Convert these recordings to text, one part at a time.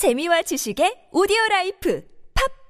재미와 지식의 오디오 라이프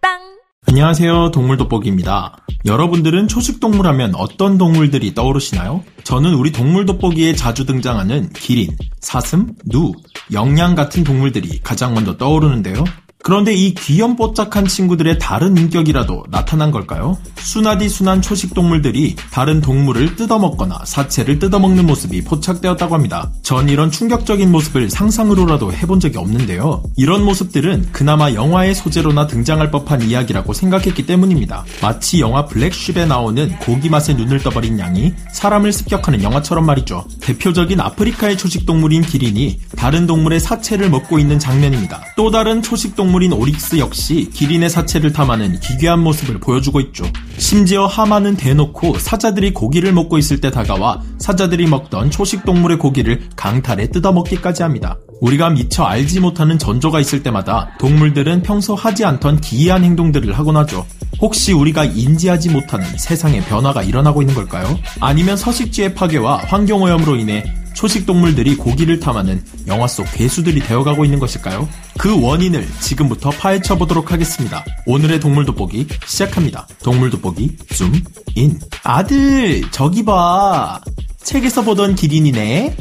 팟빵 안녕하세요. 동물 돋보기입니다. 여러분들은 초식 동물 하면 어떤 동물들이 떠오르시나요? 저는 우리 동물 돋보기에 자주 등장하는 기린, 사슴, 누, 영양 같은 동물들이 가장 먼저 떠오르는데요. 그런데 이 귀염뽀짝한 친구들의 다른 인격이라도 나타난 걸까요? 순하디 순한 초식 동물들이 다른 동물을 뜯어먹거나 사체를 뜯어먹는 모습이 포착되었다고 합니다. 전 이런 충격적인 모습을 상상으로라도 해본 적이 없는데요. 이런 모습들은 그나마 영화의 소재로나 등장할 법한 이야기라고 생각했기 때문입니다. 마치 영화 Black Sheep에 나오는 고기 맛에 눈을 떠버린 양이 사람을 습격하는 영화처럼 말이죠. 대표적인 아프리카의 초식 동물인 기린이 다른 동물의 사체를 먹고 있는 장면입니다. 또 다른 초식 동물 동물인 오릭스 역시 기린의 사체를 탐하는 기괴한 모습을 보여주고 있죠. 심지어 하마는 대놓고 사자들이 고기를 먹고 있을 때 다가와 사자들이 먹던 초식 동물의 고기를 강탈해 뜯어먹기까지 합니다. 우리가 미처 알지 못하는 전조가 있을 때마다 동물들은 평소 하지 않던 기이한 행동들을 하곤 하죠. 혹시 우리가 인지하지 못하는 세상의 변화가 일어나고 있는 걸까요? 아니면 서식지의 파괴와 환경오염으로 인해 초식 동물들이 고기를 탐하는 영화 속 괴수들이 되어가고 있는 것일까요? 그 원인을 지금부터 파헤쳐 보도록 하겠습니다. 오늘의 동물 돋보기 시작합니다. 동물 돋보기 줌 인. 아들, 저기 봐. 책에서 보던 기린이네.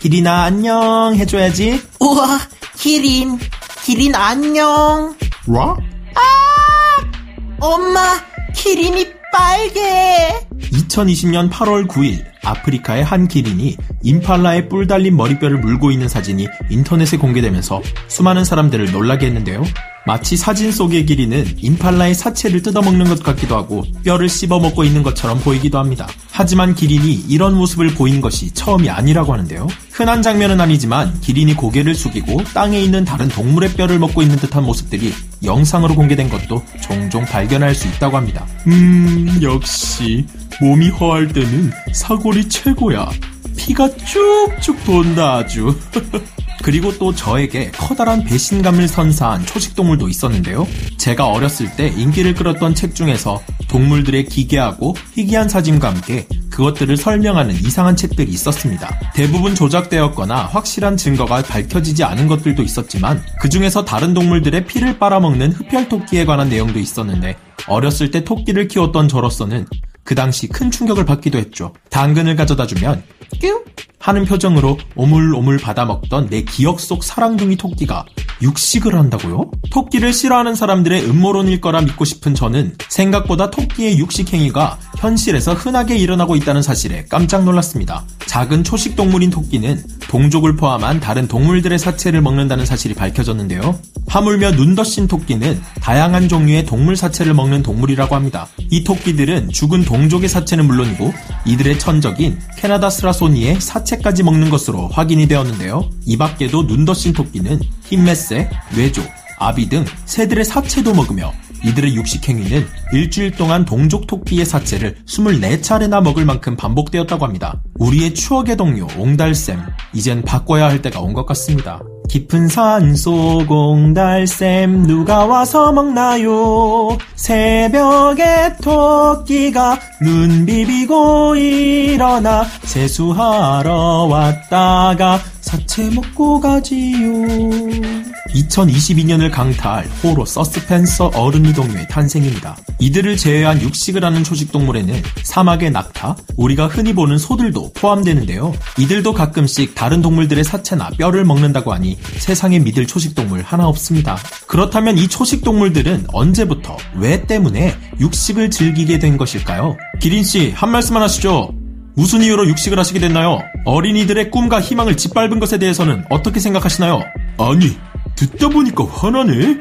기린아 안녕 해줘야지. 우와, 기린, 기린 안녕. 와? 아, 엄마, 기린이 빨개. 2020년 8월 9일 아프리카의 한 기린이 임팔라의 뿔 달린 머리뼈를 물고 있는 사진이 인터넷에 공개되면서 수많은 사람들을 놀라게 했는데요. 마치 사진 속의 기린은 임팔라의 사체를 뜯어먹는 것 같기도 하고 뼈를 씹어먹고 있는 것처럼 보이기도 합니다. 하지만 기린이 이런 모습을 보인 것이 처음이 아니라고 하는데요. 흔한 장면은 아니지만 기린이 고개를 숙이고 땅에 있는 다른 동물의 뼈를 먹고 있는 듯한 모습들이 영상으로 공개된 것도 종종 발견할 수 있다고 합니다. 음, 역시 몸이 허할 때는 사골이 최고야. 피가 쭉쭉 돈다 아주. 그리고 또 저에게 커다란 배신감을 선사한 초식동물도 있었는데요. 제가 어렸을 때 인기를 끌었던 책 중에서 동물들의 기괴하고 희귀한 사진과 함께 그것들을 설명하는 이상한 책들이 있었습니다. 대부분 조작되었거나 확실한 증거가 밝혀지지 않은 것들도 있었지만 그 중에서 다른 동물들의 피를 빨아먹는 흡혈토끼에 관한 내용도 있었는데 어렸을 때 토끼를 키웠던 저로서는 그 당시 큰 충격을 받기도 했죠. 당근을 가져다 주면 뀨 하는 표정으로 오물오물 받아먹던 내 기억 속 사랑둥이 토끼가 육식을 한다고요? 토끼를 싫어하는 사람들의 음모론일 거라 믿고 싶은 저는 생각보다 토끼의 육식 행위가 현실에서 흔하게 일어나고 있다는 사실에 깜짝 놀랐습니다. 작은 초식 동물인 토끼는 동족을 포함한 다른 동물들의 사체를 먹는다는 사실이 밝혀졌는데요. 하물며 눈덧신 토끼는 다양한 종류의 동물 사체를 먹는 동물이라고 합니다. 이 토끼들은 죽은 동족의 사체는 물론이고 이들의 천적인 캐나다 스라소니의 사체까지 먹는 것으로 확인이 되었는데요. 이 밖에도 눈덧신 토끼는 흰매새, 뇌조, 아비 등 새들의 사체도 먹으며 이들의 육식 행위는 일주일 동안 동족 토끼의 사체를 24차례나 먹을 만큼 반복되었다고 합니다. 우리의 추억의 동료 옹달샘, 이젠 바꿔야 할 때가 온 것 같습니다. 깊은 산속 옹달샘 누가 와서 먹나요? 새벽에 토끼가 눈 비비고 일어나 세수하러 왔다가 사체 먹고 가지요. 2022년을 강타할 호러 서스펜서 어른이 동료의 탄생입니다. 이들을 제외한 육식을 하는 초식동물에는 사막의 낙타, 우리가 흔히 보는 소들도 포함되는데요. 이들도 가끔씩 다른 동물들의 사체나 뼈를 먹는다고 하니 세상에 믿을 초식동물 하나 없습니다. 그렇다면 이 초식동물들은 언제부터, 왜 때문에 육식을 즐기게 된 것일까요? 기린씨, 한 말씀만 하시죠. 무슨 이유로 육식을 하시게 됐나요? 어린이들의 꿈과 희망을 짓밟은 것에 대해서는 어떻게 생각하시나요? 아니, 듣다 보니까 화나네?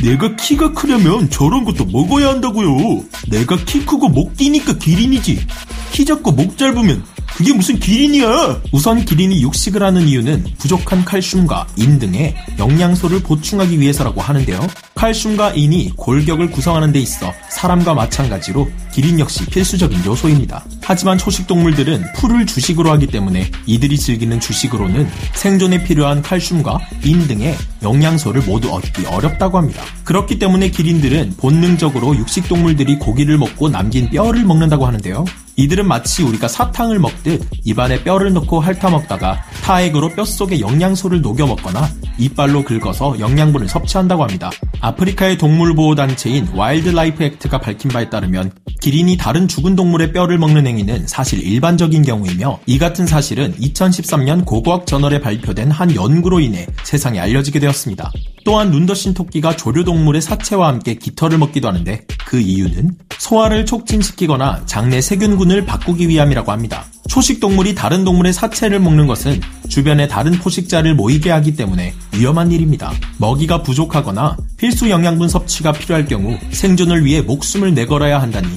내가 키가 크려면 저런 것도 먹어야 한다고요. 내가 키 크고 목 끼니까 기린이지. 키 작고 목 짧으면 그게 무슨 기린이야? 우선 기린이 육식을 하는 이유는 부족한 칼슘과 인 등의 영양소를 보충하기 위해서라고 하는데요. 칼슘과 인이 골격을 구성하는 데 있어 사람과 마찬가지로 기린 역시 필수적인 요소입니다. 하지만 초식 동물들은 풀을 주식으로 하기 때문에 이들이 즐기는 주식으로는 생존에 필요한 칼슘과 인 등의 영양소를 모두 얻기 어렵다고 합니다. 그렇기 때문에 기린들은 본능적으로 육식 동물들이 고기를 먹고 남긴 뼈를 먹는다고 하는데요. 이들은 마치 우리가 사탕을 먹듯 입안에 뼈를 넣고 핥아먹다가 타액으로 뼛속에 영양소를 녹여 먹거나 이빨로 긁어서 영양분을 섭취한다고 합니다. 아프리카의 동물보호단체인 Wildlife ACT가 밝힌 바에 따르면 기린이 다른 죽은 동물의 뼈를 먹는 행위는 사실 일반적인 경우이며 이 같은 사실은 2013년 고고학 저널에 발표된 한 연구로 인해 세상에 알려지게 되었습니다. 또한 눈덧신토끼가 조류동물의 사체와 함께 깃털을 먹기도 하는데 그 이유는 소화를 촉진시키거나 장내 세균군을 바꾸기 위함이라고 합니다. 초식 동물이 다른 동물의 사체를 먹는 것은 주변에 다른 포식자를 모이게 하기 때문에 위험한 일입니다. 먹이가 부족하거나 필수 영양분 섭취가 필요할 경우 생존을 위해 목숨을 내걸어야 한다니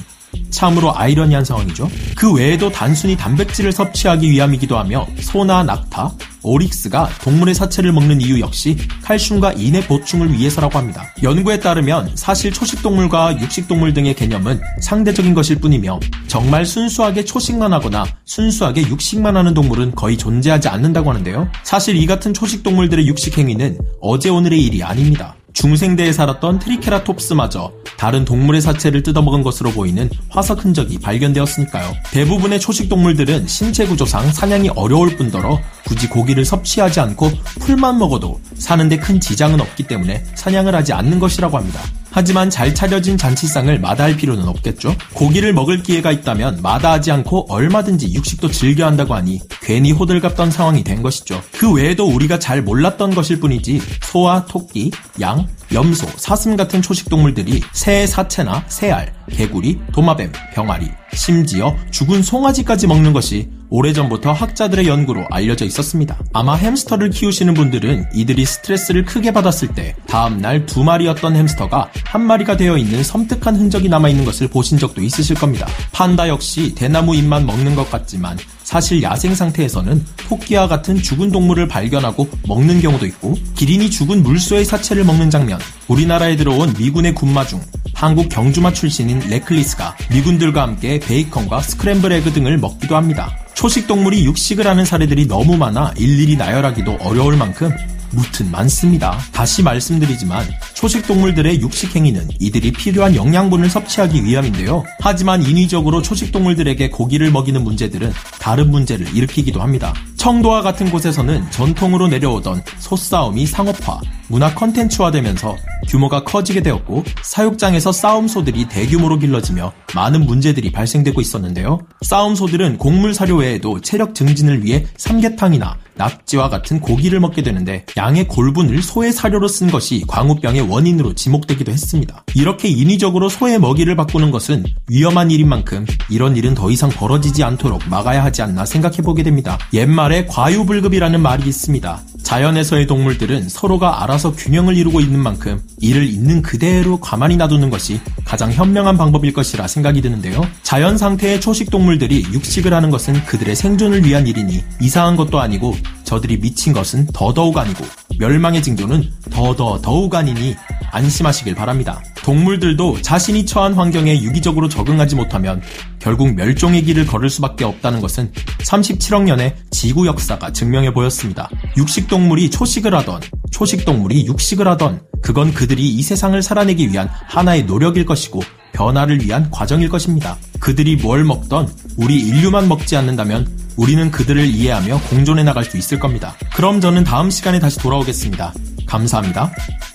참으로 아이러니한 상황이죠. 그 외에도 단순히 단백질을 섭취하기 위함이기도 하며 소나 낙타, 오릭스가 동물의 사체를 먹는 이유 역시 칼슘과 인의 보충을 위해서라고 합니다. 연구에 따르면 사실 초식동물과 육식동물 등의 개념은 상대적인 것일 뿐이며 정말 순수하게 초식만 하거나 순수하게 육식만 하는 동물은 거의 존재하지 않는다고 하는데요. 사실 이 같은 초식동물들의 육식 행위는 어제 오늘의 일이 아닙니다. 중생대에 살았던 트리케라톱스마저 다른 동물의 사체를 뜯어먹은 것으로 보이는 화석 흔적이 발견되었으니까요. 대부분의 초식 동물들은 신체 구조상 사냥이 어려울 뿐더러 굳이 고기를 섭취하지 않고 풀만 먹어도 사는데 큰 지장은 없기 때문에 사냥을 하지 않는 것이라고 합니다. 하지만 잘 차려진 잔치상을 마다할 필요는 없겠죠? 고기를 먹을 기회가 있다면 마다하지 않고 얼마든지 육식도 즐겨 한다고 하니 괜히 호들갑던 상황이 된 것이죠. 그 외에도 우리가 잘 몰랐던 것일 뿐이지 소와 토끼, 양, 염소, 사슴 같은 초식 동물들이 새의 사체나 새알, 개구리, 도마뱀, 병아리, 심지어 죽은 송아지까지 먹는 것이 오래전부터 학자들의 연구로 알려져 있었습니다. 아마 햄스터를 키우시는 분들은 이들이 스트레스를 크게 받았을 때 다음날 두 마리였던 햄스터가 한 마리가 되어 있는 섬뜩한 흔적이 남아있는 것을 보신 적도 있으실 겁니다. 판다 역시 대나무 잎만 먹는 것 같지만 사실 야생 상태에서는 토끼와 같은 죽은 동물을 발견하고 먹는 경우도 있고 기린이 죽은 물소의 사체를 먹는 장면 우리나라에 들어온 미군의 군마 중 한국 경주마 출신인 레클리스가 미군들과 함께 베이컨과 스크램블 에그 등을 먹기도 합니다. 초식 동물이 육식을 하는 사례들이 너무 많아 일일이 나열하기도 어려울 만큼 무튼 많습니다. 다시 말씀드리지만 초식 동물들의 육식 행위는 이들이 필요한 영양분을 섭취하기 위함인데요. 하지만 인위적으로 초식 동물들에게 고기를 먹이는 문제들은 다른 문제를 일으키기도 합니다. 청도와 같은 곳에서는 전통으로 내려오던 소싸움이 상업화, 문화 컨텐츠화되면서 규모가 커지게 되었고 사육장에서 싸움소들이 대규모로 길러지며 많은 문제들이 발생되고 있었는데요. 싸움소들은 곡물 사료 외에도 체력 증진을 위해 삼계탕이나 낙지와 같은 고기를 먹게 되는데 양의 골분을 소의 사료로 쓴 것이 광우병의 원인으로 지목되기도 했습니다. 이렇게 인위적으로 소의 먹이를 바꾸는 것은 위험한 일인 만큼 이런 일은 더 이상 벌어지지 않도록 막아야 하지 않나 생각해보게 됩니다. 옛말에 과유불급이라는 말이 있습니다. 자연에서의 동물들은 서로가 알아서 균형을 이루고 있는 만큼 이를 있는 그대로 가만히 놔두는 것이 가장 현명한 방법일 것이라 생각이 드는데요. 자연 상태의 초식 동물들이 육식을 하는 것은 그들의 생존을 위한 일이니 이상한 것도 아니고 저들이 미친 것은 더더욱 아니고 멸망의 징조는 더더 더욱 아니니 안심하시길 바랍니다. 동물들도 자신이 처한 환경에 유기적으로 적응하지 못하면 결국 멸종의 길을 걸을 수밖에 없다는 것은 37억 년의 지구 역사가 증명해 보였습니다. 육식동물이 초식을 하던, 초식동물이 육식을 하던, 그건 그들이 이 세상을 살아내기 위한 하나의 노력일 것이고, 변화를 위한 과정일 것입니다. 그들이 뭘 먹던 우리 인류만 먹지 않는다면 우리는 그들을 이해하며 공존해 나갈 수 있을 겁니다. 그럼 저는 다음 시간에 다시 돌아오겠습니다. 감사합니다.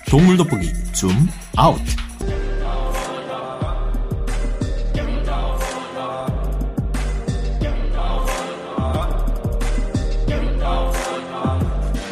동물 돋보기 줌 아웃.